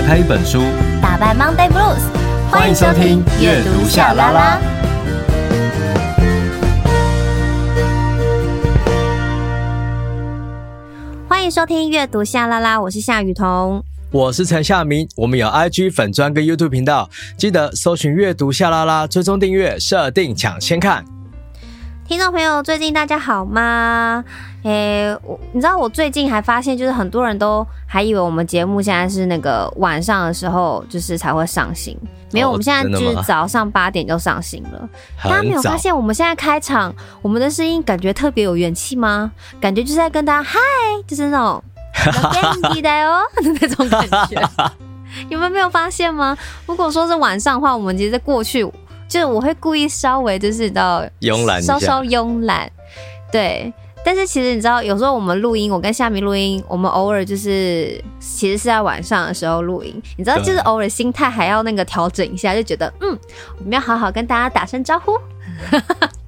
打开一本书，打败 Monday Blues。欢迎收听阅读夏拉拉。欢迎收听阅读夏拉拉，我是夏雨桐，我是陈夏明。我们有 IG 粉专跟 YouTube 频道，记得搜寻阅读夏拉拉，追踪订阅，设定抢先看。听众朋友，最近大家好吗？诶、欸，我你知道我最近还发现，就是很多人都还以为我们节目现在是那个晚上的时候，就是才会上新。没有，哦、我们现在就是早上八点就上新了。大家没有发现我们现在开场，我们的声音感觉特别有元气吗？感觉就是在跟大家嗨，就是那种元気だよ的 那种感觉。你们没有发现吗？如果说是晚上的话，我们其实过去。就是我会故意稍微就是到慵懒，稍稍慵懒，对。但是其实你知道，有时候我们录音，我跟夏明录音，我们偶尔就是其实是在晚上的时候录音。你知道，就是偶尔心态还要那个调整一下，就觉得嗯，我们要好好跟大家打声招呼。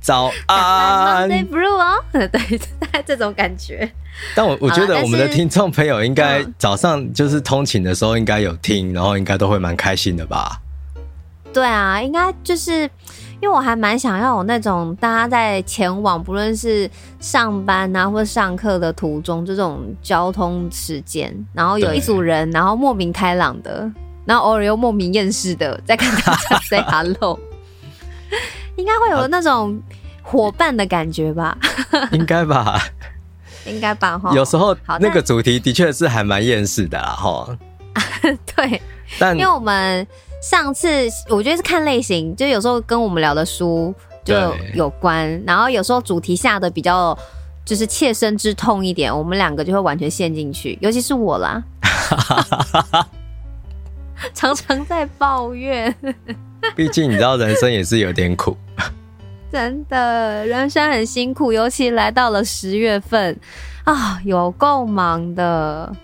早安，Monday Blue 哦，对，这种感觉。但我我觉得我们的听众朋友应该早上就是通勤的时候应该有听，然后应该都会蛮开心的吧。对啊，应该就是因为我还蛮想要有那种大家在前往，不论是上班啊或者上课的途中，这种交通时间，然后有一组人，然后莫名开朗的，然后偶尔又莫名厌世的在跟大家 say hello，应该会有那种伙伴的感觉吧？应该吧？应该吧？哈，有时候那个主题的确是还蛮厌世的啦，哈。对，但因为我们。上次我觉得是看类型，就有时候跟我们聊的书就有关，然后有时候主题下的比较就是切身之痛一点，我们两个就会完全陷进去，尤其是我啦，常常在抱怨。毕竟你知道人生也是有点苦，真的，人生很辛苦，尤其来到了十月份啊，有够忙的。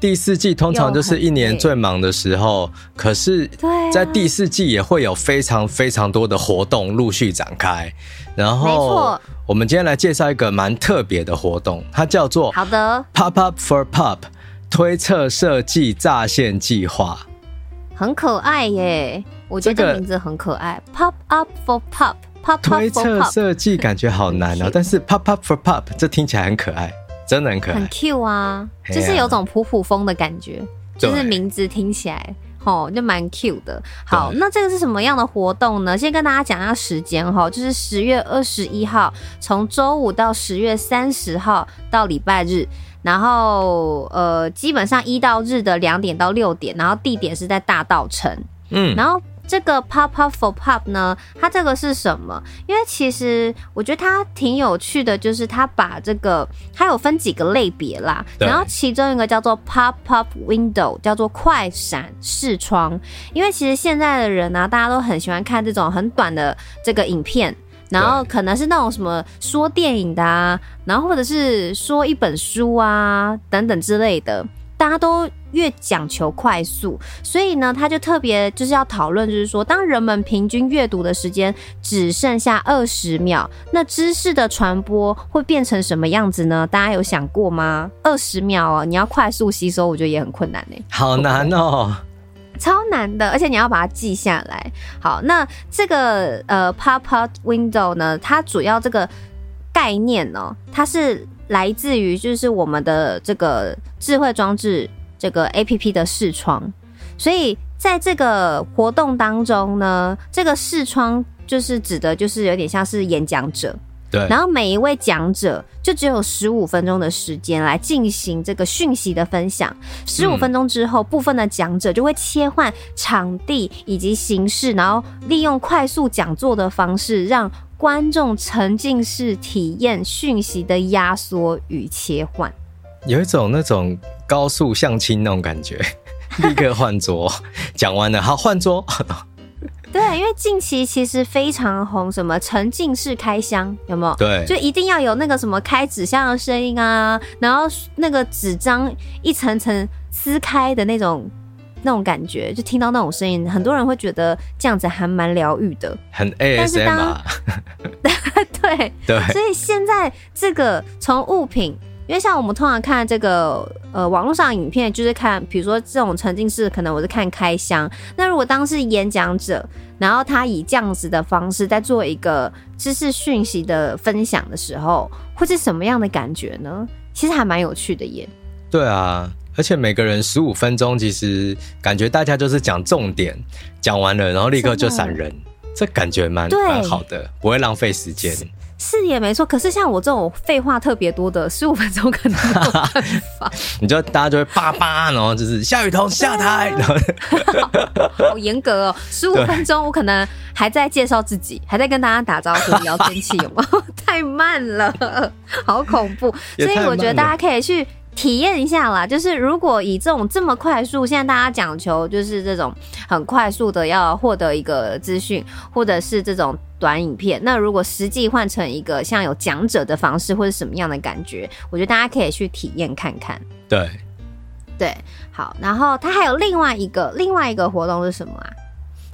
第四季通常就是一年最忙的时候，可是，在第四季也会有非常非常多的活动陆续展开。然后，我们今天来介绍一个蛮特别的活动，它叫做好的。Pop Up for Pop 推测设计炸线计划，很可爱耶！我觉得这个名字很可爱，Pop Up for Pop Pop 推测设计感觉好难啊，但是 Pop Up for Pop 这听起来很可爱。真的很可爱，很 Q 啊，就是有种普普风的感觉，就是名字听起来哦就蛮 Q 的。好，那这个是什么样的活动呢？先跟大家讲一下时间哈，就是十月二十一号，从周五到十月三十号到礼拜日，然后呃，基本上一到日的两点到六点，然后地点是在大道城，嗯，然后。这个 Pop Up for Pop 呢，它这个是什么？因为其实我觉得它挺有趣的，就是它把这个它有分几个类别啦，然后其中一个叫做 Pop Up Window，叫做快闪视窗。因为其实现在的人呢、啊，大家都很喜欢看这种很短的这个影片，然后可能是那种什么说电影的啊，然后或者是说一本书啊等等之类的。大家都越讲求快速，所以呢，他就特别就是要讨论，就是说，当人们平均阅读的时间只剩下二十秒，那知识的传播会变成什么样子呢？大家有想过吗？二十秒哦，你要快速吸收，我觉得也很困难呢。好难哦，超难的，而且你要把它记下来。好，那这个呃，Pop-up Window 呢，它主要这个概念呢，它是。来自于就是我们的这个智慧装置这个 APP 的视窗，所以在这个活动当中呢，这个视窗就是指的就是有点像是演讲者，对，然后每一位讲者就只有十五分钟的时间来进行这个讯息的分享，十五分钟之后，部分的讲者就会切换场地以及形式，然后利用快速讲座的方式让。观众沉浸式体验讯息的压缩与切换，有一种那种高速相亲那种感觉，立刻换桌，讲完了好换桌。对，因为近期其实非常红，什么沉浸式开箱有没有？对，就一定要有那个什么开纸箱的声音啊，然后那个纸张一层层撕开的那种。那种感觉，就听到那种声音，很多人会觉得这样子还蛮疗愈的，很 ASMR。对对，所以现在这个从物品因为像我们通常看这个呃网络上影片，就是看比如说这种沉浸式，可能我是看开箱。那如果当是演讲者，然后他以这样子的方式在做一个知识讯息的分享的时候，会是什么样的感觉呢？其实还蛮有趣的耶。对啊，而且每个人十五分钟，其实感觉大家就是讲重点，讲完了然后立刻就闪人，这感觉蛮蛮好的，不会浪费时间。是也没错，可是像我这种废话特别多的，十五分钟可能没有办法。你就大家就会叭叭，然后就是夏雨桐下台，然后 好严格哦。十五分钟我可能还在介绍自己，还在跟大家打招呼聊天气，有没有？太慢了，好恐怖。所以我觉得大家可以去。体验一下啦，就是如果以这种这么快速，现在大家讲求就是这种很快速的要获得一个资讯，或者是这种短影片，那如果实际换成一个像有讲者的方式，或者什么样的感觉，我觉得大家可以去体验看看。对，对，好，然后它还有另外一个另外一个活动是什么啊？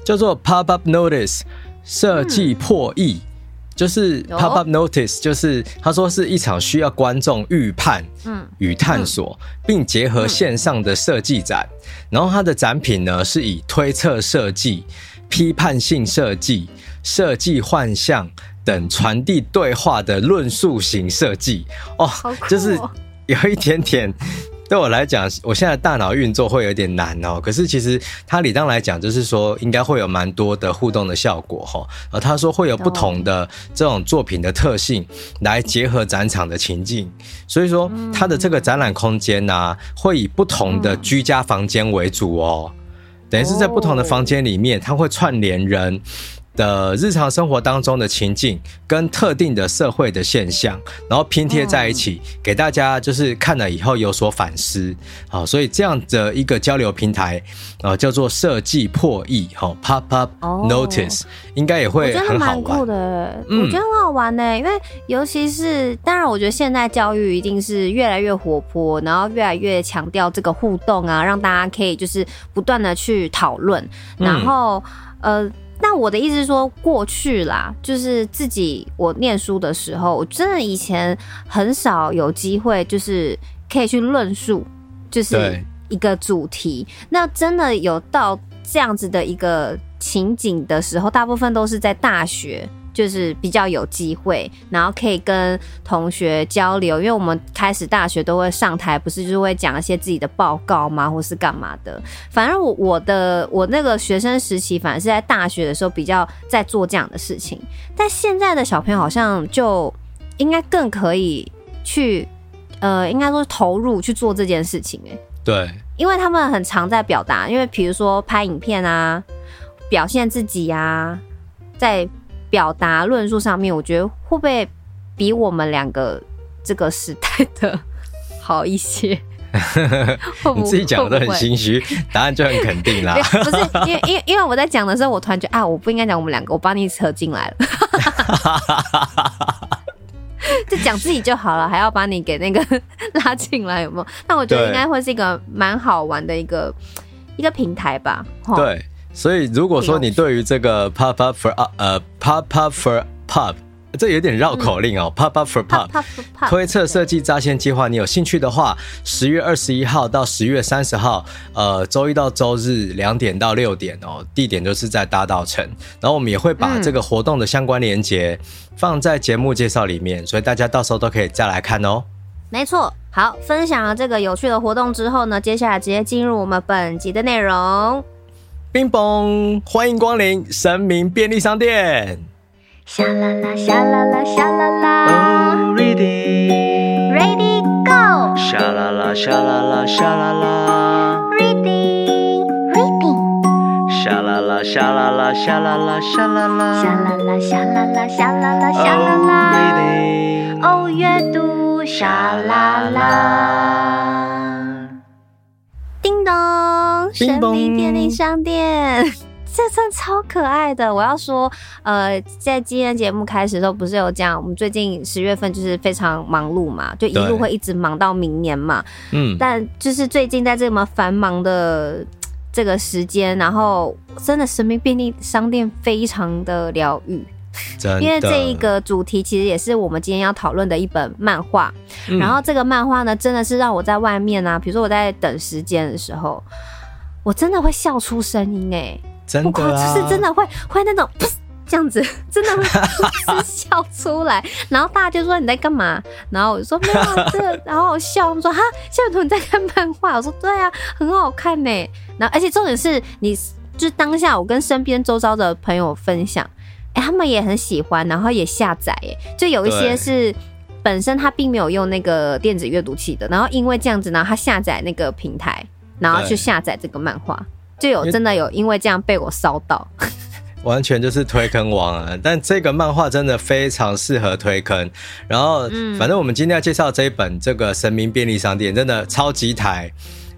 叫做 Pop Up Notice 设计破译。嗯就是 pop up notice，就是他说是一场需要观众预判、嗯与探索，并结合线上的设计展。然后它的展品呢是以推测设计、批判性设计、设计幻象等传递对话的论述型设计哦，就是有一点点。对我来讲，我现在大脑运作会有点难哦。可是其实它理当来讲，就是说应该会有蛮多的互动的效果哈。而，他说会有不同的这种作品的特性来结合展场的情境，所以说它的这个展览空间呢，会以不同的居家房间为主哦。等于是在不同的房间里面，它会串联人的日常生活当中的情境跟特定的社会的现象，然后拼贴在一起，给大家就是看了以后有所反思。好，所以这样的一个交流平台，呃，叫做设计破译，哈，Pop Up Notice，应该也会很好玩。我觉得蛮酷的，我觉得很好玩呢，因为尤其是当然，我觉得现在教育一定是越来越活泼，然后越来越强调这个互动啊，让大家可以就是不断的去讨论，然后呃。那我的意思是说，过去啦，就是自己我念书的时候，我真的以前很少有机会，就是可以去论述，就是一个主题。那真的有到这样子的一个情景的时候，大部分都是在大学。就是比较有机会，然后可以跟同学交流，因为我们开始大学都会上台，不是就是会讲一些自己的报告吗，或是干嘛的。反正我我的我那个学生时期，反而是在大学的时候比较在做这样的事情。但现在的小朋友好像就应该更可以去，呃，应该说投入去做这件事情。哎，对，因为他们很常在表达，因为比如说拍影片啊，表现自己呀、啊，在。表达论述上面，我觉得会不会比我们两个这个时代的好一些？你自己讲的都很心虚，答案就很肯定啦。不是，因为因为因为我在讲的时候，我突然觉得啊，我不应该讲我们两个，我把你扯进来了。就讲自己就好了，还要把你给那个 拉进来，有没有？那我觉得应该会是一个蛮好玩的一个一个平台吧。对。所以，如果说你对于这个 pop up for up 呃 pop up for pop 这有点绕口令哦，pop up for pop 推测设计扎线计划，你有兴趣的话，十月二十一号到十月三十号，呃，周一到周日两点到六点哦，地点就是在大稻城。然后我们也会把这个活动的相关链接放在节目介绍里面，所以大家到时候都可以再来看哦。没错，好，分享了这个有趣的活动之后呢，接下来直接进入我们本集的内容。冰崩，欢迎光临神明便利商店。沙啦啦，沙啦啦，沙啦啦。Oh, ready, ready, go。沙啦啦，沙啦啦，沙啦啦。Ready, ready。沙啦啦，沙啦啦，沙啦啦，沙啦啦。沙啦啦，沙啦啦，沙啦啦，沙啦啦。Oh, ready。哦，阅读沙啦啦。叮咚。神明便利商店，这真超可爱的。我要说，呃，在今天节目开始的时候，不是有讲我们最近十月份就是非常忙碌嘛，就一路会一直忙到明年嘛。嗯，但就是最近在这么繁忙的这个时间，然后真的神明便利商店非常的疗愈。因为这一个主题其实也是我们今天要讨论的一本漫画。嗯、然后这个漫画呢，真的是让我在外面啊，比如说我在等时间的时候，我真的会笑出声音哎、欸，真的、啊，就是真的会会那种。这样子 真的会 笑出来，然后大家就说你在干嘛？然后我就说没有啊，这个 好好笑。他们说哈，现在你在看漫画？我说对啊，很好看呢。然后而且重点是你，就是当下我跟身边周遭的朋友分享，哎，他们也很喜欢，然后也下载。哎，就有一些是本身他并没有用那个电子阅读器的，然后因为这样子呢，他下载那个平台，然后去下载这个漫画，就有真的有因为这样被我烧到。完全就是推坑王啊！但这个漫画真的非常适合推坑。然后，反正我们今天要介绍这一本这个神明便利商店，真的超级台，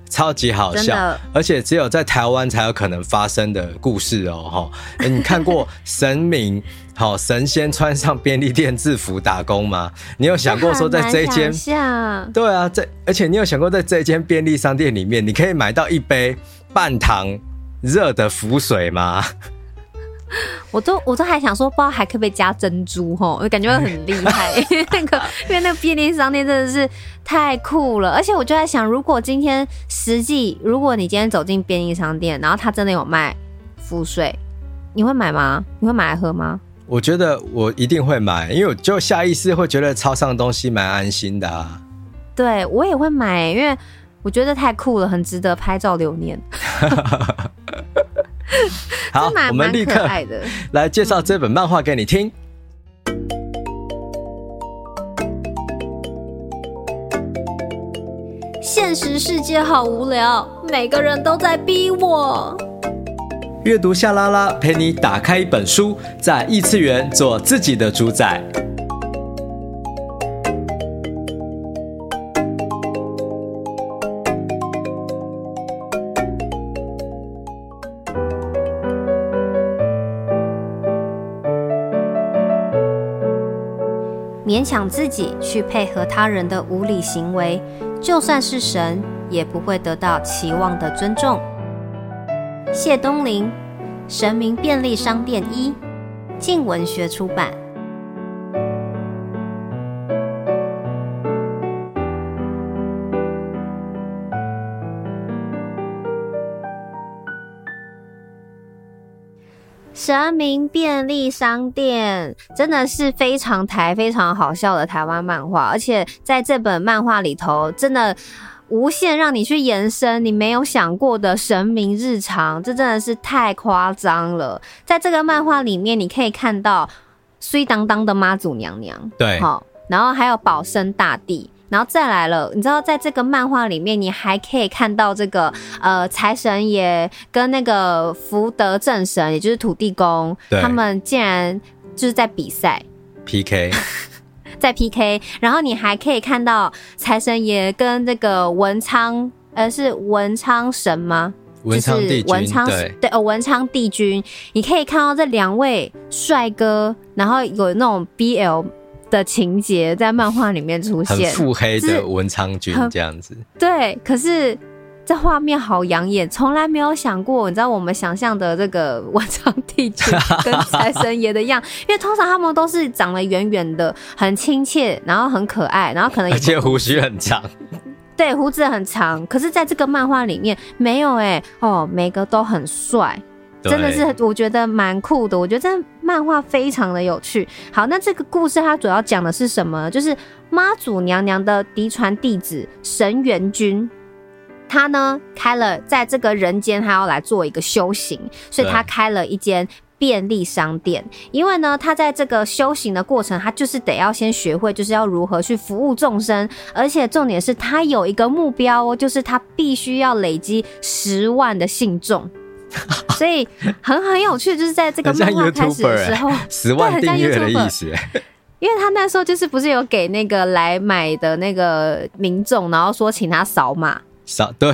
超级好笑，而且只有在台湾才有可能发生的故事哦！哈，你看过 神明好神仙穿上便利店制服打工吗？你有想过说在这一间？对啊，在而且你有想过在这一间便利商店里面，你可以买到一杯半糖热的浮水吗？我都我都还想说，不知道还可不可以加珍珠吼，我感觉会很厉害。因为那个因为那个便利商店真的是太酷了，而且我就在想，如果今天实际，如果你今天走进便利商店，然后他真的有卖符水，你会买吗？你会买来喝吗？我觉得我一定会买，因为我就下意识会觉得超上的东西蛮安心的啊。对，我也会买，因为我觉得太酷了，很值得拍照留念。好，我们立刻来介绍这本漫画给你听。现实世界好无聊，每个人都在逼我。阅读夏拉拉陪你打开一本书，在异次元做自己的主宰。勉强自己去配合他人的无理行为，就算是神，也不会得到期望的尊重。谢东林，《神明便利商店一》，静文学出版。神明便利商店真的是非常台、非常好笑的台湾漫画，而且在这本漫画里头，真的无限让你去延伸你没有想过的神明日常，这真的是太夸张了。在这个漫画里面，你可以看到虽当当的妈祖娘娘，对，好，然后还有保生大帝。然后再来了，你知道，在这个漫画里面，你还可以看到这个呃财神爷跟那个福德正神，也就是土地公，他们竟然就是在比赛 PK，在 PK。然后你还可以看到财神爷跟那个文昌，呃，是文昌神吗？文昌帝君，文昌对对哦，文昌帝君，你可以看到这两位帅哥，然后有那种 BL。的情节在漫画里面出现，很腹黑的文昌君这样子。对，可是这画面好养眼，从来没有想过。你知道我们想象的这个文昌帝君跟财神爷的样，因为通常他们都是长得圆圆的，很亲切，然后很可爱，然后可能而且胡须很长。对，胡子很长。可是在这个漫画里面没有哎、欸，哦，每个都很帅。真的是我觉得蛮酷的，我觉得这漫画非常的有趣。好，那这个故事它主要讲的是什么？就是妈祖娘娘的嫡传弟子神元君，他呢开了在这个人间，他要来做一个修行，所以他开了一间便利商店。因为呢，他在这个修行的过程，他就是得要先学会，就是要如何去服务众生，而且重点是他有一个目标哦，就是他必须要累积十万的信众。所以很很有趣，就是在这个漫画开始的时候，十万订阅的意思。因为他那时候就是不是有给那个来买的那个民众，然后说请他扫码，扫对，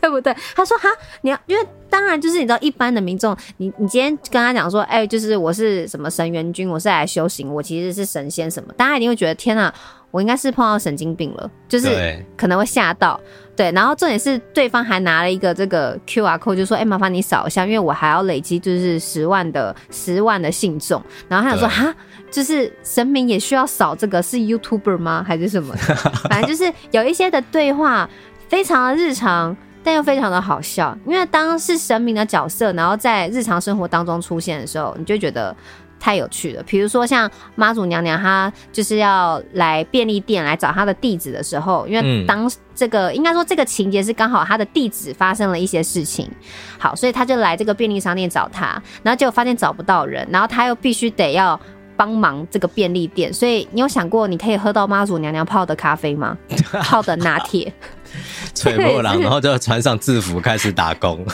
对不对？他说哈，你要因为当然就是你知道一般的民众，你你今天跟他讲说，哎，就是我是什么神元君，我是来修行，我其实是神仙什么，大家一定会觉得天哪，我应该是碰到神经病了，就是可能会吓到。对，然后重点是对方还拿了一个这个 QR code，就说：“哎、欸，麻烦你扫一下，因为我还要累积就是十万的十万的信众。”然后他想说：“哈，就是神明也需要扫这个，是 YouTuber 吗？还是什么？反正就是有一些的对话非常的日常，但又非常的好笑。因为当是神明的角色，然后在日常生活当中出现的时候，你就觉得。”太有趣了，比如说像妈祖娘娘，她就是要来便利店来找她的弟子的时候，因为当这个、嗯、应该说这个情节是刚好她的弟子发生了一些事情，好，所以她就来这个便利商店找她，然后结果发现找不到人，然后她又必须得要帮忙这个便利店，所以你有想过你可以喝到妈祖娘娘泡的咖啡吗？泡的拿铁，吹破狼，然后就穿上制服开始打工。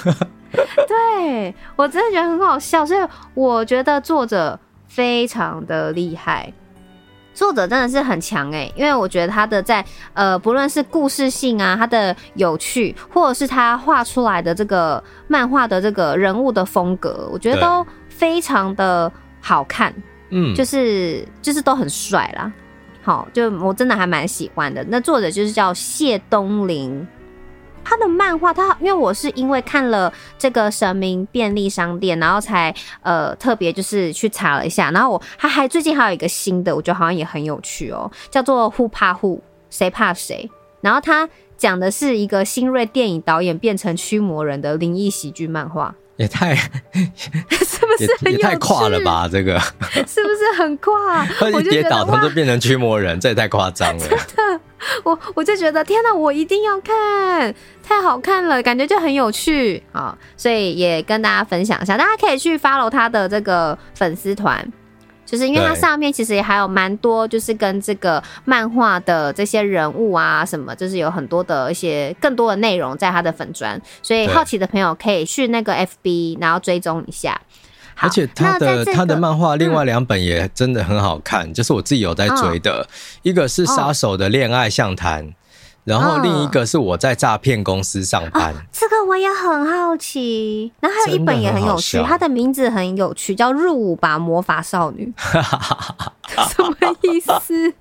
对，我真的觉得很好笑，所以我觉得作者非常的厉害，作者真的是很强哎，因为我觉得他的在呃，不论是故事性啊，他的有趣，或者是他画出来的这个漫画的这个人物的风格，我觉得都非常的好看，嗯，就是就是都很帅啦，好，就我真的还蛮喜欢的。那作者就是叫谢东霖。他的漫画，他因为我是因为看了这个神明便利商店，然后才呃特别就是去查了一下，然后我他还最近还有一个新的，我觉得好像也很有趣哦，叫做《Who 怕 Who 谁怕谁》，然后他讲的是一个新锐电影导演变成驱魔人的灵异喜剧漫画。也太是不是很？也太跨了吧？这个是不是很跨？我一跌倒，他就变成驱魔人，这也太夸张了。真的，我我就觉得天哪，我一定要看，太好看了，感觉就很有趣啊！所以也跟大家分享一下，大家可以去 follow 他的这个粉丝团。就是因为它上面其实也还有蛮多，就是跟这个漫画的这些人物啊什么，就是有很多的一些更多的内容在它的粉专，所以好奇的朋友可以去那个 FB，然后追踪一下。而且他的他的漫画另外两本也真的很好看，就是我自己有在追的，一个是杀手的恋爱相谈。然后另一个是我在诈骗公司上班，哦，这个我也很好奇。然后还有一本也很有趣，它的名字很有趣，叫《入伍吧魔法少女》什么意思？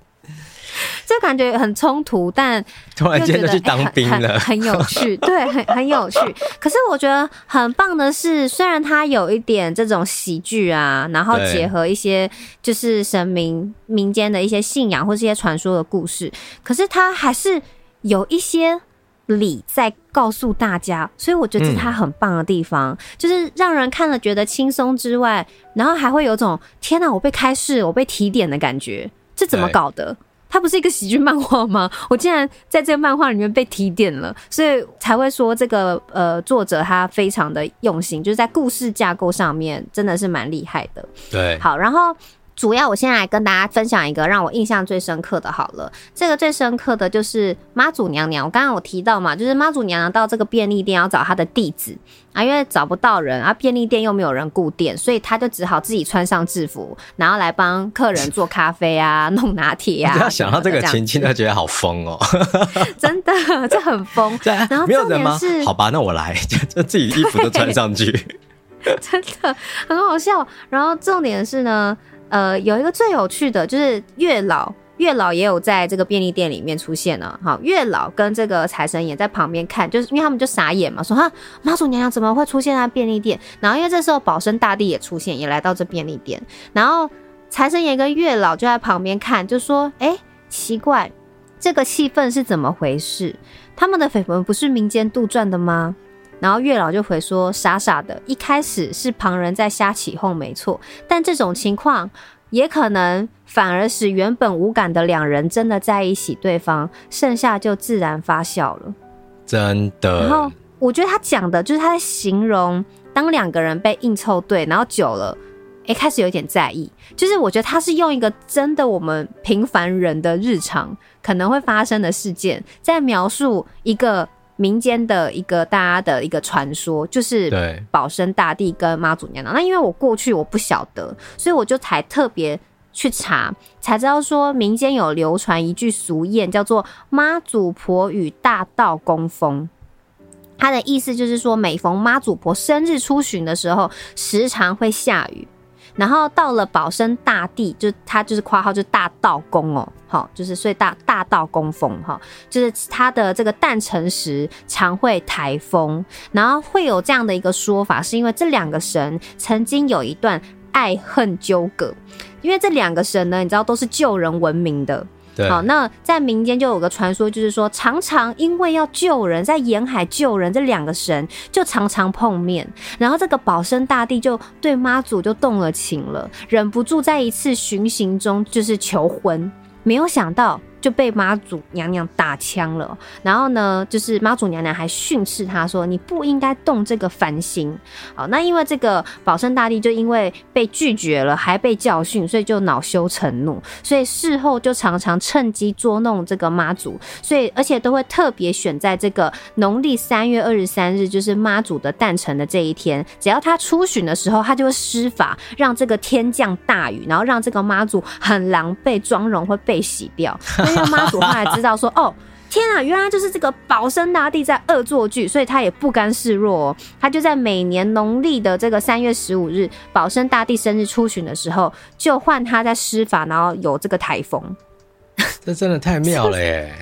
这感觉很冲突，但 突然间就去当兵了，很，很有趣，对，很很有趣。可是我觉得很棒的是，虽然它有一点这种喜剧啊，然后结合一些就是神明民间的一些信仰或是一些传说的故事，可是它还是。有一些理在告诉大家，所以我觉得这是他很棒的地方，嗯、就是让人看了觉得轻松之外，然后还会有种天哪，我被开示，我被提点的感觉。这怎么搞的？它不是一个喜剧漫画吗？我竟然在这个漫画里面被提点了，所以才会说这个呃作者他非常的用心，就是在故事架构上面真的是蛮厉害的。对，好，然后。主要我现在来跟大家分享一个让我印象最深刻的好了，这个最深刻的就是妈祖娘娘。我刚刚有提到嘛，就是妈祖娘娘到这个便利店要找她的弟子啊，因为找不到人啊，便利店又没有人顾店，所以她就只好自己穿上制服，然后来帮客人做咖啡啊，弄拿铁啊。不要想到这个情境，就觉得好疯哦，真的，这很疯。对然后重点是，好吧，那我来，就自己衣服都穿上去，真的很好笑。然后重点是呢。呃，有一个最有趣的就是月老，月老也有在这个便利店里面出现了。好，月老跟这个财神爷在旁边看，就是因为他们就傻眼嘛，说哈，妈祖娘娘怎么会出现在便利店？然后因为这时候保生大帝也出现，也来到这便利店，然后财神爷跟月老就在旁边看，就说，哎、奇怪，这个气氛是怎么回事？他们的绯闻不是民间杜撰的吗？然后月老就回说：“傻傻的，一开始是旁人在瞎起哄，没错。但这种情况也可能反而使原本无感的两人真的在一起，对方剩下就自然发酵了。真的。然后我觉得他讲的就是他在形容，当两个人被硬凑对，然后久了，哎，开始有点在意。就是我觉得他是用一个真的我们平凡人的日常可能会发生的事件，在描述一个。”民间的一个大家的一个传说，就是保生大帝跟妈祖娘娘。那因为我过去我不晓得，所以我就才特别去查，才知道说民间有流传一句俗谚，叫做“妈祖婆与大道公风”。它的意思就是说，每逢妈祖婆生日出巡的时候，时常会下雨。然后到了保生大帝，就他就是括号就是大道公哦，好，就是所以大大道公风哈，就是他的这个诞辰时常会台风，然后会有这样的一个说法，是因为这两个神曾经有一段爱恨纠葛，因为这两个神呢，你知道都是救人闻名的。好，那在民间就有个传说，就是说常常因为要救人，在沿海救人，这两个神就常常碰面，然后这个保生大帝就对妈祖就动了情了，忍不住在一次巡行中就是求婚，没有想到。就被妈祖娘娘打枪了，然后呢，就是妈祖娘娘还训斥他说：“你不应该动这个凡心。”好，那因为这个保生大帝就因为被拒绝了，还被教训，所以就恼羞成怒，所以事后就常常趁机捉弄这个妈祖，所以而且都会特别选在这个农历三月二十三日，就是妈祖的诞辰的这一天，只要他出巡的时候，他就会施法让这个天降大雨，然后让这个妈祖很狼狈，妆容会被洗掉。因为妈祖后来知道说，哦，天啊，原来就是这个保生大帝在恶作剧，所以他也不甘示弱哦，他就在每年农历的这个三月十五日，保生大帝生日出巡的时候，就换他在施法，然后有这个台风。这真的太妙了耶！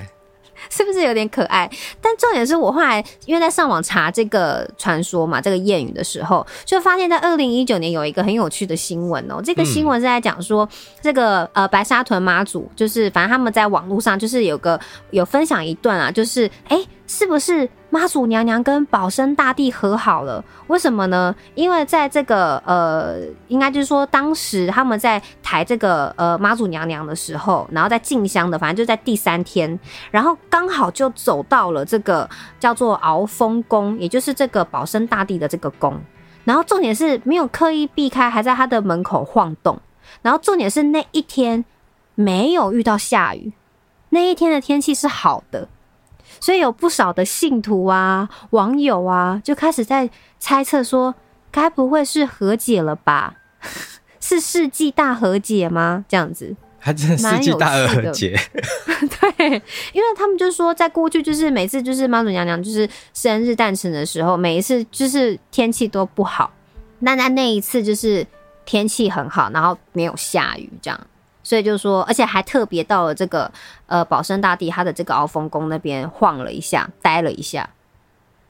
是不是有点可爱？但重点是我后来因为在上网查这个传说嘛，这个谚语的时候，就发现，在二零一九年有一个很有趣的新闻哦、喔。这个新闻是在讲说，这个呃白沙屯妈祖，就是反正他们在网络上就是有个有分享一段啊，就是哎。欸是不是妈祖娘娘跟保生大帝和好了？为什么呢？因为在这个呃，应该就是说，当时他们在抬这个呃妈祖娘娘的时候，然后在进香的，反正就在第三天，然后刚好就走到了这个叫做鳌峰宫，也就是这个保生大帝的这个宫。然后重点是没有刻意避开，还在他的门口晃动。然后重点是那一天没有遇到下雨，那一天的天气是好的。所以有不少的信徒啊、网友啊，就开始在猜测说，该不会是和解了吧？是世纪大和解吗？这样子，还真世纪大和解。对，因为他们就说，在过去就是每次就是妈祖娘娘就是生日诞辰的时候，每一次就是天气都不好，那在那一次就是天气很好，然后没有下雨，这样。所以就说，而且还特别到了这个呃保生大帝他的这个鳌峰宫那边晃了一下，待了一下，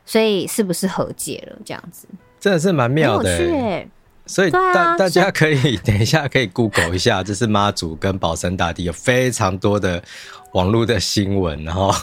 所以是不是和解了？这样子真的是蛮妙的，欸，所以大、啊、大家可以 等一下可以 Google 一下，这是妈祖跟保生大帝有非常多的网络的新闻，然后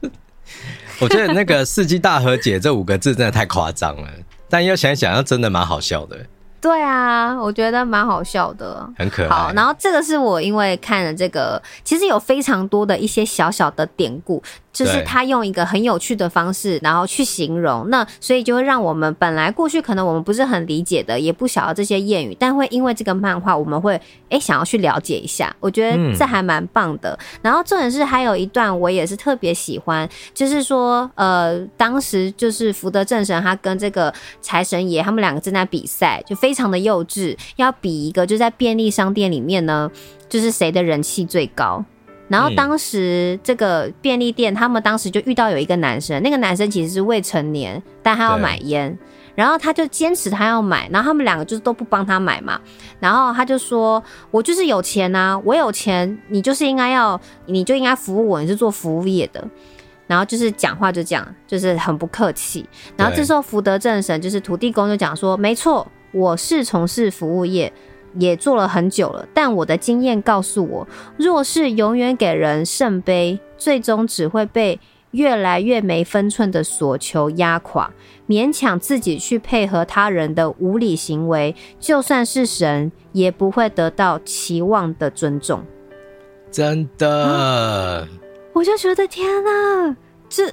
我觉得那个世纪大和解这五个字真的太夸张了，但又想一想，又真的蛮好笑的。对啊，我觉得蛮好笑的，很可爱。好，然后这个是我因为看了这个，其实有非常多的一些小小的典故。就是他用一个很有趣的方式，然后去形容，那所以就会让我们本来过去可能我们不是很理解的，也不晓得这些谚语，但会因为这个漫画，我们会哎想要去了解一下。我觉得这还蛮棒的。然后重点是还有一段我也是特别喜欢，就是说呃，当时就是福德正神他跟这个财神爷他们两个正在比赛，就非常的幼稚，要比一个就在便利商店里面呢，就是谁的人气最高。然后当时这个便利店，他们当时就遇到有一个男生，那个男生其实是未成年，但他要买烟，然后他就坚持他要买，然后他们两个就是都不帮他买嘛，然后他就说：“我就是有钱啊，我有钱，你就是应该要，你就应该服务我，你是做服务业的。”然后就是讲话就这样，就是很不客气。然后这时候福德正神就是土地公就讲说：“没错，我是从事服务业。”也做了很久了，但我的经验告诉我，若是永远给人圣杯，最终只会被越来越没分寸的索求压垮。勉强自己去配合他人的无理行为，就算是神，也不会得到期望的尊重。真的，啊、我就觉得天哪，这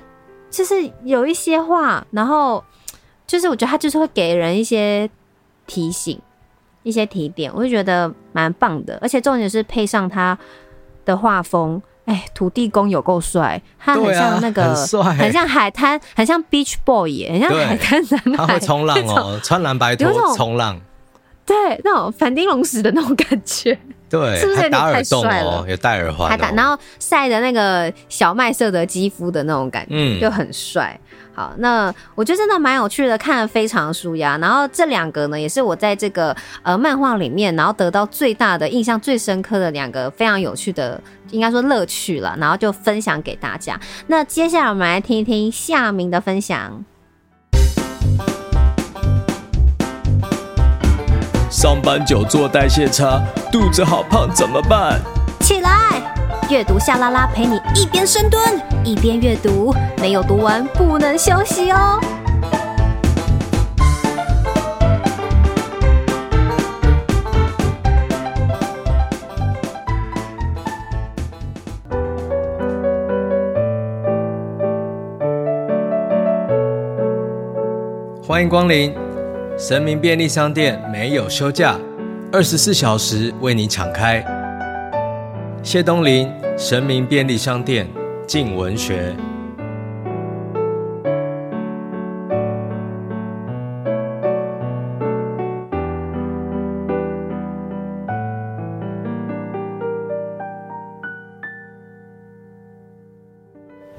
就是有一些话，然后就是我觉得他就是会给人一些提醒。一些提点，我就觉得蛮棒的，而且重点是配上他的画风，哎，土地公有够帅，他很像那个，啊、很像海滩，很像 Beach Boy 耶，很像海滩男孩，他会冲浪哦，穿蓝白拖冲浪，对，那种反町隆史的那种感觉，对，是不是有点太帅了？哦、有戴耳环、哦，还打，然后晒的那个小麦色的肌肤的那种感觉，嗯，就很帅。好，那我觉得真的蛮有趣的，看了非常舒压。然后这两个呢，也是我在这个呃漫画里面，然后得到最大的印象、最深刻的两个非常有趣的，应该说乐趣了。然后就分享给大家。那接下来我们来听一听夏明的分享。上班久坐代谢差，肚子好胖怎么办？起来！阅读夏拉拉陪你一边深蹲一边阅读，没有读完不能休息哦。欢迎光临神明便利商店，没有休假，二十四小时为你敞开。谢东林神明便利商店，镜文学。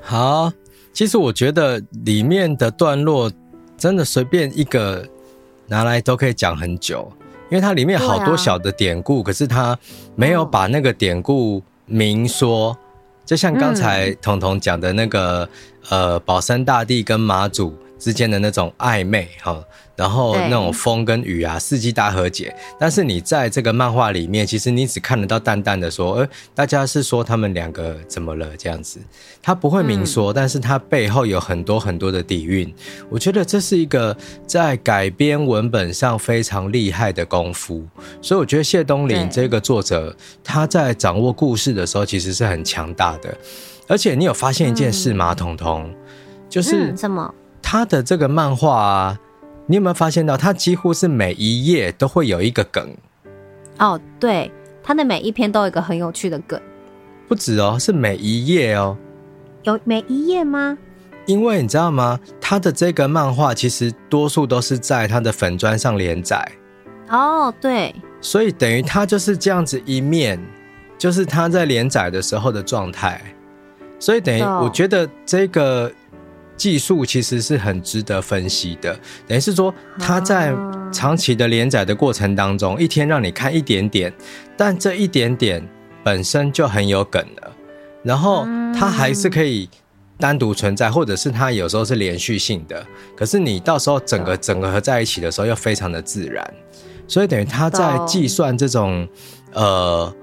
好，其实我觉得里面的段落真的随便一个拿来都可以讲很久。因为它里面好多小的典故，啊、可是它没有把那个典故明说，就像刚才彤彤讲的那个，嗯、呃，保山大帝跟妈祖之间的那种暧昧，哈。然后那种风跟雨啊，四季大和解。但是你在这个漫画里面，其实你只看得到淡淡的说，呃，大家是说他们两个怎么了这样子，他不会明说，但是他背后有很多很多的底蕴。我觉得这是一个在改编文本上非常厉害的功夫。所以我觉得谢东林这个作者，他在掌握故事的时候，其实是很强大的。而且你有发现一件事吗，彤彤？就是什么？他的这个漫画啊。你有没有发现到，它几乎是每一页都会有一个梗？哦，对，他的每一篇都有一个很有趣的梗。不止哦，是每一页哦。有每一页吗？因为你知道吗？他的这个漫画其实多数都是在他的粉砖上连载。哦，对。所以等于他就是这样子一面，就是他在连载的时候的状态。所以等于我觉得这个。技术其实是很值得分析的，等于是说它在长期的连载的过程当中，一天让你看一点点，但这一点点本身就很有梗了，然后它还是可以单独存在，或者是它有时候是连续性的，可是你到时候整个整个合在一起的时候又非常的自然，所以等于它在计算这种呃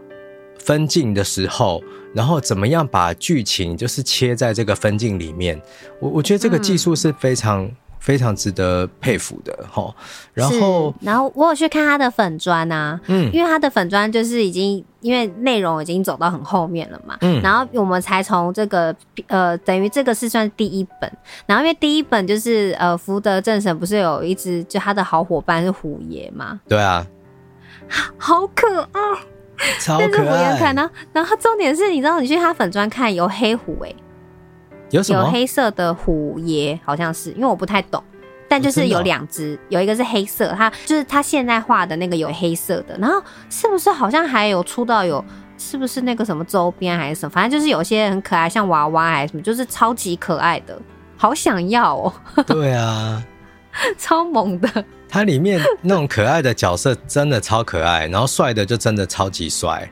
分镜的时候。然后怎么样把剧情就是切在这个分镜里面？我我觉得这个技术是非常、嗯、非常值得佩服的哈。然后，然后我有去看他的粉砖啊，嗯，因为他的粉砖就是已经因为内容已经走到很后面了嘛，嗯，然后我们才从这个呃，等于这个是算第一本，然后因为第一本就是呃福德正神不是有一只就他的好伙伴是虎爷嘛？对啊，好可爱。超可爱！看，然后，然后重点是，你知道，你去他粉专看有黑虎哎、欸，有什么？有黑色的虎爷，好像是，因为我不太懂，但就是有两只，有一个是黑色，他就是他现在画的那个有黑色的，然后是不是好像还有出到有，是不是那个什么周边还是什么？反正就是有些很可爱，像娃娃还是什么，就是超级可爱的，好想要哦。对啊，超萌的。它里面那种可爱的角色真的超可爱，然后帅的就真的超级帅，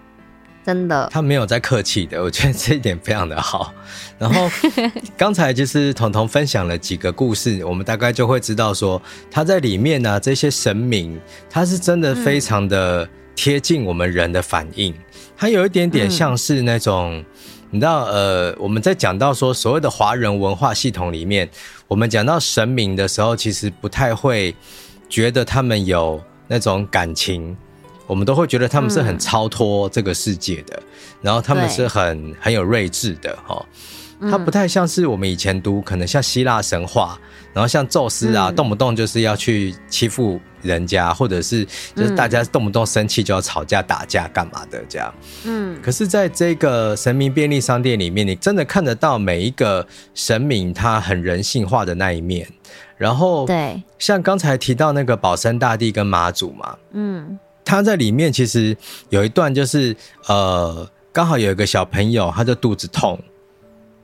真的。他没有在客气的，我觉得这一点非常的好。然后 刚才就是彤彤分享了几个故事，我们大概就会知道说他在里面呢、啊，这些神明他是真的非常的贴近我们人的反应，他有一点点像是那种。你知道，呃，我们在讲到说所谓的华人文化系统里面，我们讲到神明的时候，其实不太会觉得他们有那种感情，我们都会觉得他们是很超脱这个世界的，嗯、然后他们是很很有睿智的，哈。它不太像是我们以前读，可能像希腊神话，然后像宙斯啊，动不动就是要去欺负人家，或者是就是大家动不动生气就要吵架打架干嘛的这样。嗯，可是在这个神明便利商店里面，你真的看得到每一个神明他很人性化的那一面。然后，对，像刚才提到那个保生大帝跟妈祖嘛，嗯。他在里面其实有一段就是呃，刚好有一个小朋友他就肚子痛，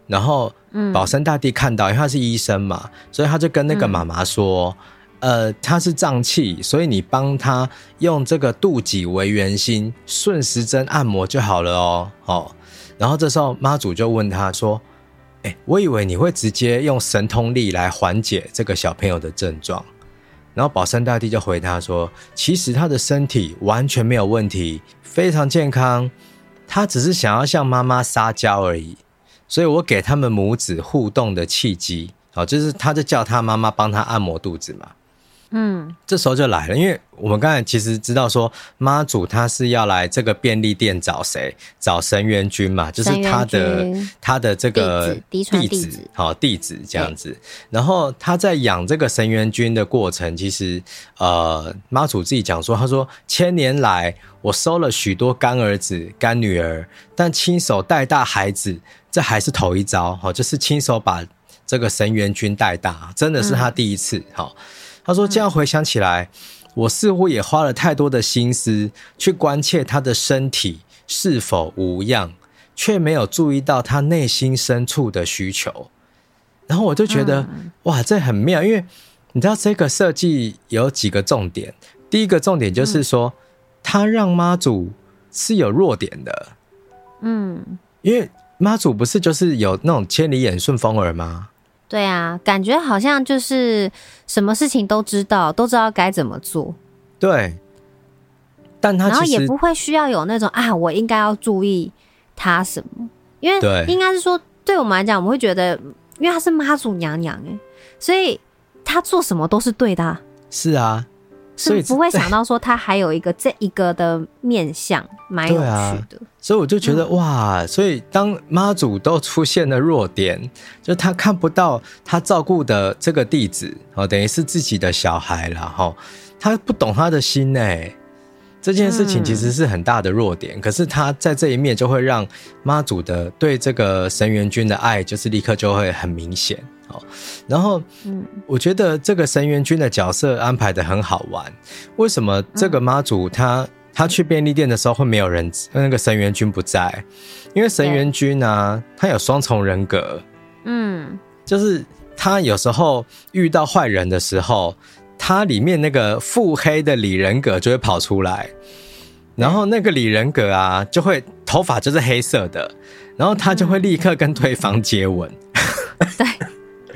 然后保生大帝看到，因为他是医生嘛，所以他就跟那个妈妈说。呃，他是胀气，所以你帮他用这个肚脐为圆心，顺时针按摩就好了哦。哦，然后这时候妈祖就问他说：“哎，我以为你会直接用神通力来缓解这个小朋友的症状。”然后保生大帝就回答说：“其实他的身体完全没有问题，非常健康，他只是想要向妈妈撒娇而已。所以我给他们母子互动的契机，哦，就是他就叫他妈妈帮他按摩肚子嘛。”嗯，这时候就来了，因为我们刚才其实知道说妈祖他是要来这个便利店找谁？找神元君嘛，就是他的他的这个弟子，好弟子这样子。然后他在养这个神元君的过程，其实呃妈祖自己讲说，他说千年来我收了许多干儿子干女儿，但亲手带大孩子，这还是头一遭，好，就是亲手把这个神元君带大，真的是他第一次，好。他说：“这样回想起来，我似乎也花了太多的心思去关切他的身体是否无恙，却没有注意到他内心深处的需求。然后我就觉得，哇，这很妙，因为你知道这个设计有几个重点。第一个重点就是说，他让妈祖是有弱点的，嗯，因为妈祖不是就是有那种千里眼、顺风耳吗？”对啊，感觉好像就是什么事情都知道，都知道该怎么做。对，但他然后也不会需要有那种啊，我应该要注意他什么，因为应该是说，对我们来讲，我们会觉得，因为他是妈祖娘娘哎，所以他做什么都是对的啊。是啊。所以不会想到说他还有一个这一个的面相，蛮有趣的。啊、所以我就觉得哇，所以当妈祖都出现了弱点，就他看不到他照顾的这个弟子哦，等于是自己的小孩了哈，他不懂他的心呢。这件事情其实是很大的弱点，可是他在这一面就会让妈祖的对这个神元君的爱，就是立刻就会很明显。哦，然后，嗯，我觉得这个神元君的角色安排的很好玩。为什么这个妈祖他他去便利店的时候会没有人，那个神元君不在？因为神元君呢，他有双重人格，嗯，就是他有时候遇到坏人的时候，他里面那个腹黑的李人格就会跑出来，然后那个李人格啊，就会头发就是黑色的，然后他就会立刻跟对方接吻，对。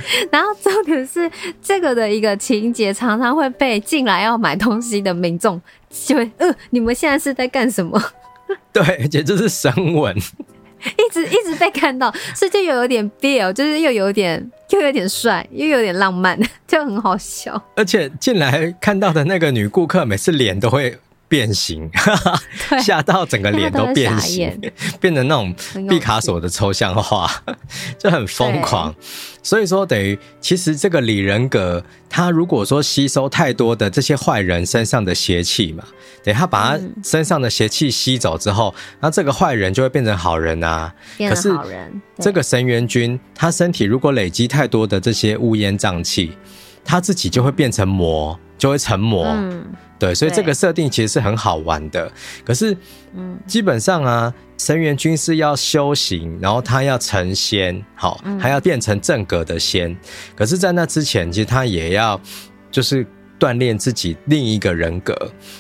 然后重点是这个的一个情节，常常会被进来要买东西的民众就会，呃，你们现在是在干什么？对，而且这是神吻，一直一直被看到，所以就有点 feel，就是又有点又有点帅，又有点浪漫，就很好笑。而且进来看到的那个女顾客，每次脸都会。变形，吓到整个脸都变形，变成那种毕卡索的抽象画，就很疯狂。所以说，等于其实这个李仁格，他如果说吸收太多的这些坏人身上的邪气嘛，等他把他身上的邪气吸走之后，那这个坏人就会变成好人啊。变成好人。可是这个神元君，他身体如果累积太多的这些乌烟瘴气，他自己就会变成魔，就会成魔。嗯对，所以这个设定其实是很好玩的。可是，嗯，基本上啊，神元君是要修行，然后他要成仙，好，还要变成正格的仙。可是，在那之前，其实他也要就是。锻炼自己另一个人格，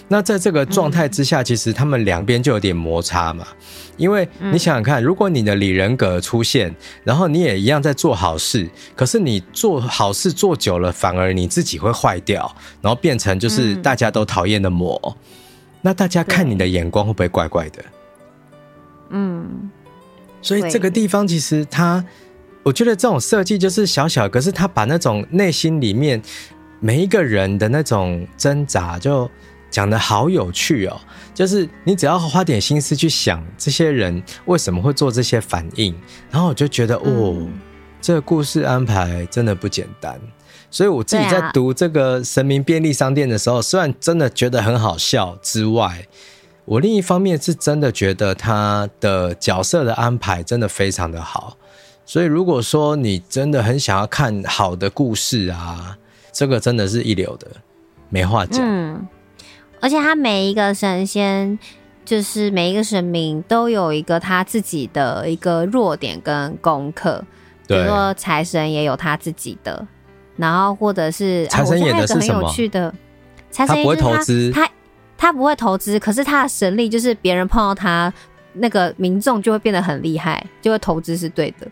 那在这个状态之下，其实他们两边就有点摩擦嘛。因为你想想看，如果你的里人格出现，然后你也一样在做好事，可是你做好事做久了，反而你自己会坏掉，然后变成就是大家都讨厌的魔。那大家看你的眼光会不会怪怪的？嗯，所以这个地方其实他，我觉得这种设计就是小小，可是他把那种内心里面。每一个人的那种挣扎，就讲的好有趣哦。就是你只要花点心思去想，这些人为什么会做这些反应，然后我就觉得，哦，这个故事安排真的不简单。所以我自己在读这个神明便利商店的时候，虽然真的觉得很好笑之外，我另一方面是真的觉得他的角色的安排真的非常的好。所以如果说你真的很想要看好的故事啊。这个真的是一流的，没话讲。嗯，而且他每一个神仙，就是每一个神明都有一个他自己的一个弱点跟功课。比如说财神也有他自己的，然后或者是财神演的是什么？很有趣的，财神他不会投资，他他不会投资，可是他的神力就是别人碰到他，那个民众就会变得很厉害，就会投资是对的。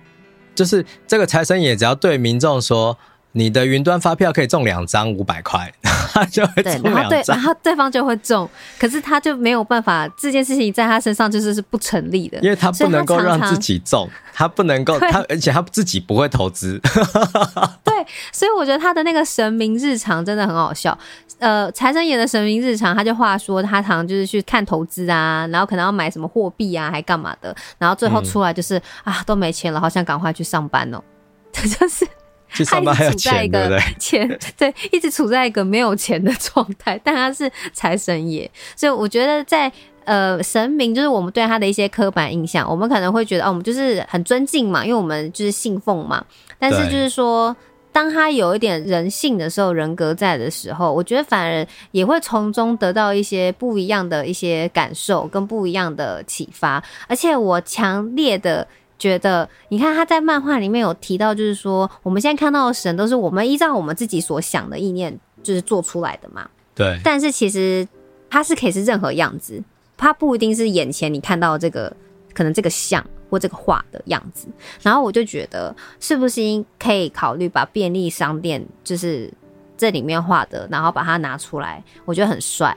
就是这个财神爷只要对民众说。你的云端发票可以中两张五百块，他 就会中两张。对，然后对，然后对方就会中，可是他就没有办法，这件事情在他身上就是是不成立的，因为他不能够让自己中，他不能够他，而且他自己不会投资。对，所以我觉得他的那个神明日常真的很好笑。呃，财神爷的神明日常，他就话说他常常就是去看投资啊，然后可能要买什么货币啊，还干嘛的，然后最后出来就是、嗯、啊，都没钱了，好想赶快去上班哦，这就是。去上班还有钱，对不对？钱对，一直处在一个没有钱的状态，但他是财神爷，所以我觉得在呃神明，就是我们对他的一些刻板印象，我们可能会觉得哦，我们就是很尊敬嘛，因为我们就是信奉嘛。但是就是说，当他有一点人性的时候，人格在的时候，我觉得反而也会从中得到一些不一样的一些感受跟不一样的启发，而且我强烈的。觉得你看他在漫画里面有提到，就是说我们现在看到的神都是我们依照我们自己所想的意念就是做出来的嘛。对。但是其实它是可以是任何样子，它不一定是眼前你看到的这个可能这个像或这个画的样子。然后我就觉得是不是应可以考虑把便利商店就是这里面画的，然后把它拿出来，我觉得很帅。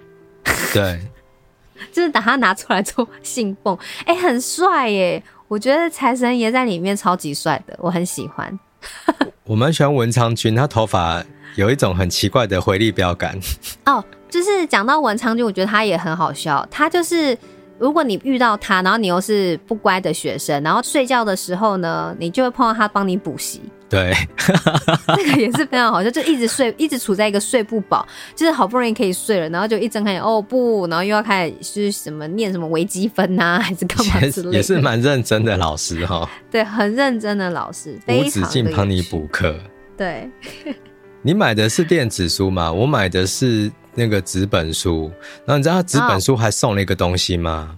对。就是把它拿出来做信奉，哎、欸，很帅耶。我觉得财神爷在里面超级帅的，我很喜欢。我蛮喜欢文昌君，他头发有一种很奇怪的回力标感。哦，就是讲到文昌君，我觉得他也很好笑。他就是如果你遇到他，然后你又是不乖的学生，然后睡觉的时候呢，你就会碰到他帮你补习。对，这个也是非常好笑，就 一直睡，一直处在一个睡不饱，就是好不容易可以睡了，然后就一睁开眼，哦不，然后又要开始是什么念什么微积分呐、啊，还是干嘛之类的，也是蛮认真的老师哈。对，很认真的老师，无止境帮你补课。对，你买的是电子书吗？我买的是那个纸本书。然后你知道他纸本书还送了一个东西吗？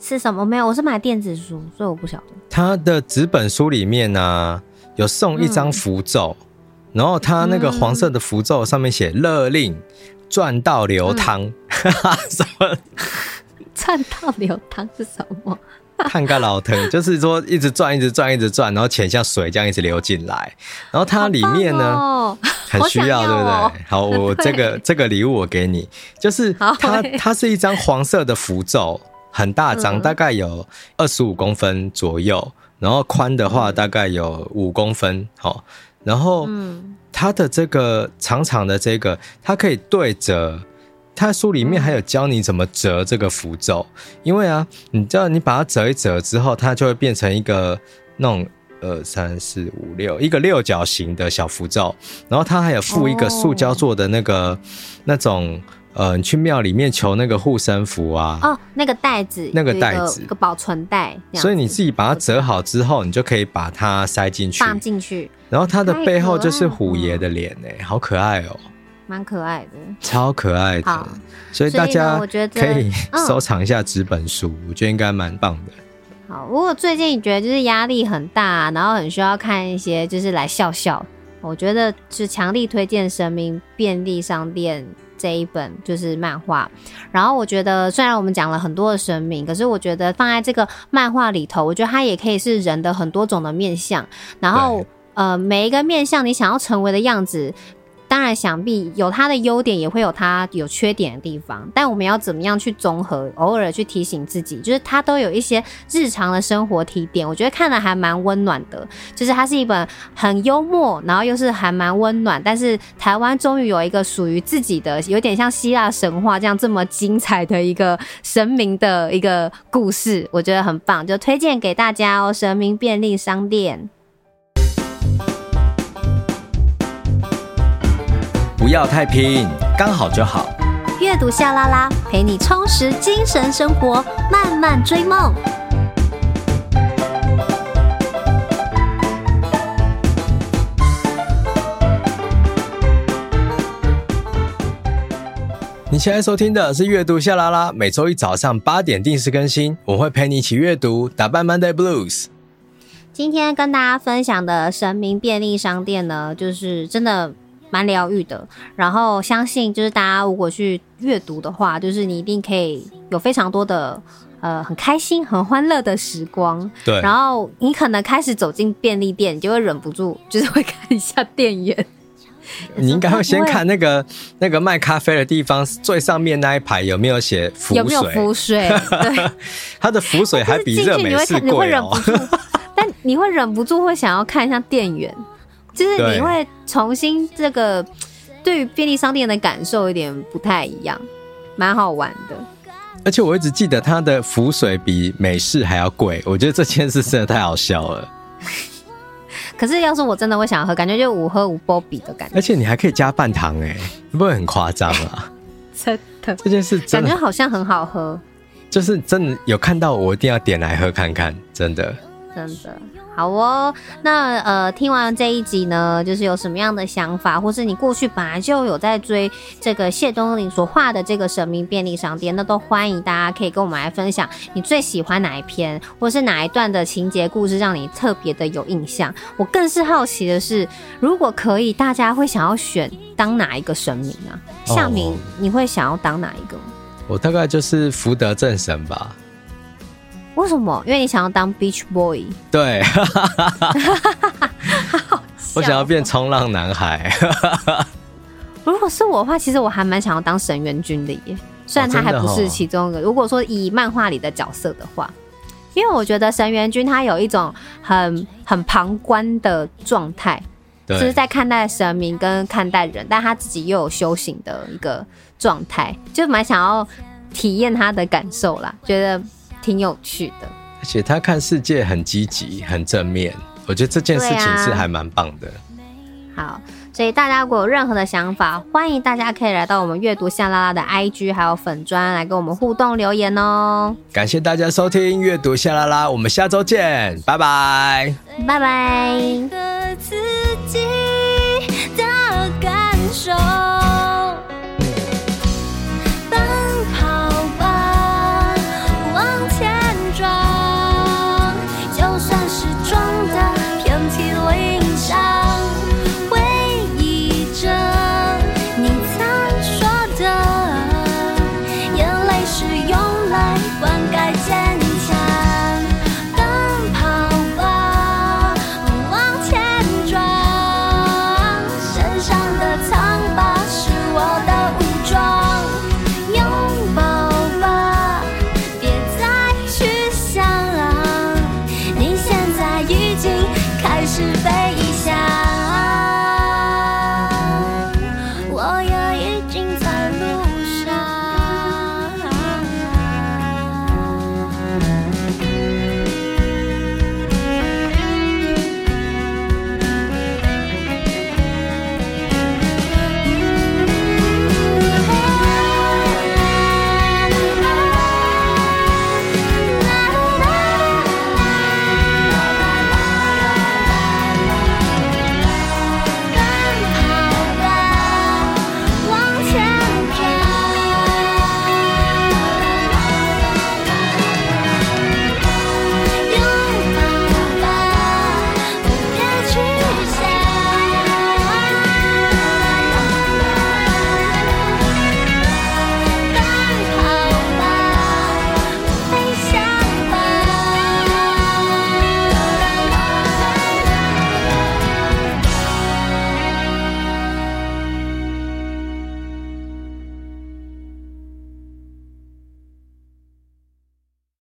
是什么？没有，我是买电子书，所以我不晓得。他的纸本书里面呢、啊？有送一张符咒，嗯，然后他那个黄色的符咒上面写“勒令赚到流汤”，嗯、什么？赚到流汤是什么？看个老藤，就是说一直转，一直转，一直转，然后钱像水这样一直流进来。然后它里面呢，哦、很需要，要、哦，对不对？好，我 这个这个礼物我给你，就是它它是一张黄色的符咒，很大张，大概有二十五公分左右。然后宽的话大概有五公分，好，然后它的这个长长的这个，它可以对折。它书里面还有教你怎么折这个符咒，因为啊，你知道你把它折一折之后，它就会变成一个那种二三四五六一个六角形的小符咒。然后它还有附一个塑胶做的那个那种。呃，你去庙里面求那个护身符啊？哦，那个袋子，那个袋子，一个保存袋。所以你自己把它折好之后，你就可以把它塞进去，放进去。然后它的背后就是虎爷的脸，哎，好可爱哦，蛮可爱的，超可爱的。所以大家我觉得可以收藏一下纸本书，我觉得应该蛮棒的。好，如果最近你觉得就是压力很大，然后很需要看一些就是来笑笑，我觉得是强力推荐《神明便利商店》。这一本就是漫画，然后我觉得虽然我们讲了很多的神明，可是我觉得放在这个漫画里头，我觉得它也可以是人的很多种的面相，然后呃每一个面相你想要成为的样子。当然，想必有它的优点，也会有它有缺点的地方。但我们要怎么样去综合？偶尔去提醒自己，就是它都有一些日常的生活提点。我觉得看了还蛮温暖的。就是它是一本很幽默，然后又是还蛮温暖。但是台湾终于有一个属于自己的，有点像希腊神话这样这么精彩的一个神明的一个故事，我觉得很棒，就推荐给大家哦。神明便利商店。不要太拼，刚好就好。阅读夏拉拉，陪你充实精神生活，慢慢追梦。你现在收听的是阅读夏拉拉，每周一早上八点定时更新，我会陪你一起阅读，打败 Monday Blues。今天跟大家分享的神明便利商店呢，就是真的蛮疗愈的。然后相信就是大家如果去阅读的话，就是你一定可以有非常多的呃很开心、很欢乐的时光。对。然后你可能开始走进便利店，你就会忍不住就是会看一下店员。你应该会先看那个那个卖咖啡的地方最上面那一排有没有写浮水？有没有浮水？对，它的浮水还比热美式贵哦。但你会忍不住会想要看一下店员，就是你会重新这个对于便利商店的感受有点不太一样，蛮好玩的。而且我一直记得它的浮水比美式还要贵，我觉得这件事真的太好笑了。可是，要是我真的会想喝，感觉就五喝五波比的感觉。而且你还可以加半糖哎，会不会很夸张啊？真的，这件事真的感觉好像很好喝。就是真的有看到，我一定要点来喝看看，真的。真的。好哦，那呃，听完这一集呢，就是有什么样的想法，或是你过去本来就有在追这个谢东霖所画的这个神明便利商店，那都欢迎大家可以跟我们来分享你最喜欢哪一篇，或是哪一段的情节故事让你特别的有印象。我更是好奇的是，如果可以，大家会想要选当哪一个神明啊？夏明，你会想要当哪一个？我大概就是福德正神吧。为什么？因为你想要当 Beach Boy。对，我想要变冲浪男孩。如果是我的话，其实我还蛮想要当神元君的耶。虽然他还不是其中一个。如果说以漫画里的角色的话，因为我觉得神元君他有一种很很旁观的状态，就是在看待神明跟看待人，但他自己又有修行的一个状态，就蛮想要体验他的感受啦，觉得。挺有趣的，而且他看世界很积极、很正面，我觉得这件事情是还蛮棒的。好，所以大家如果有任何的想法，欢迎大家可以来到我们阅读夏拉拉的 IG 还有粉专来跟我们互动留言哦。感谢大家收听阅读夏拉拉，我们下周见，拜拜，拜拜。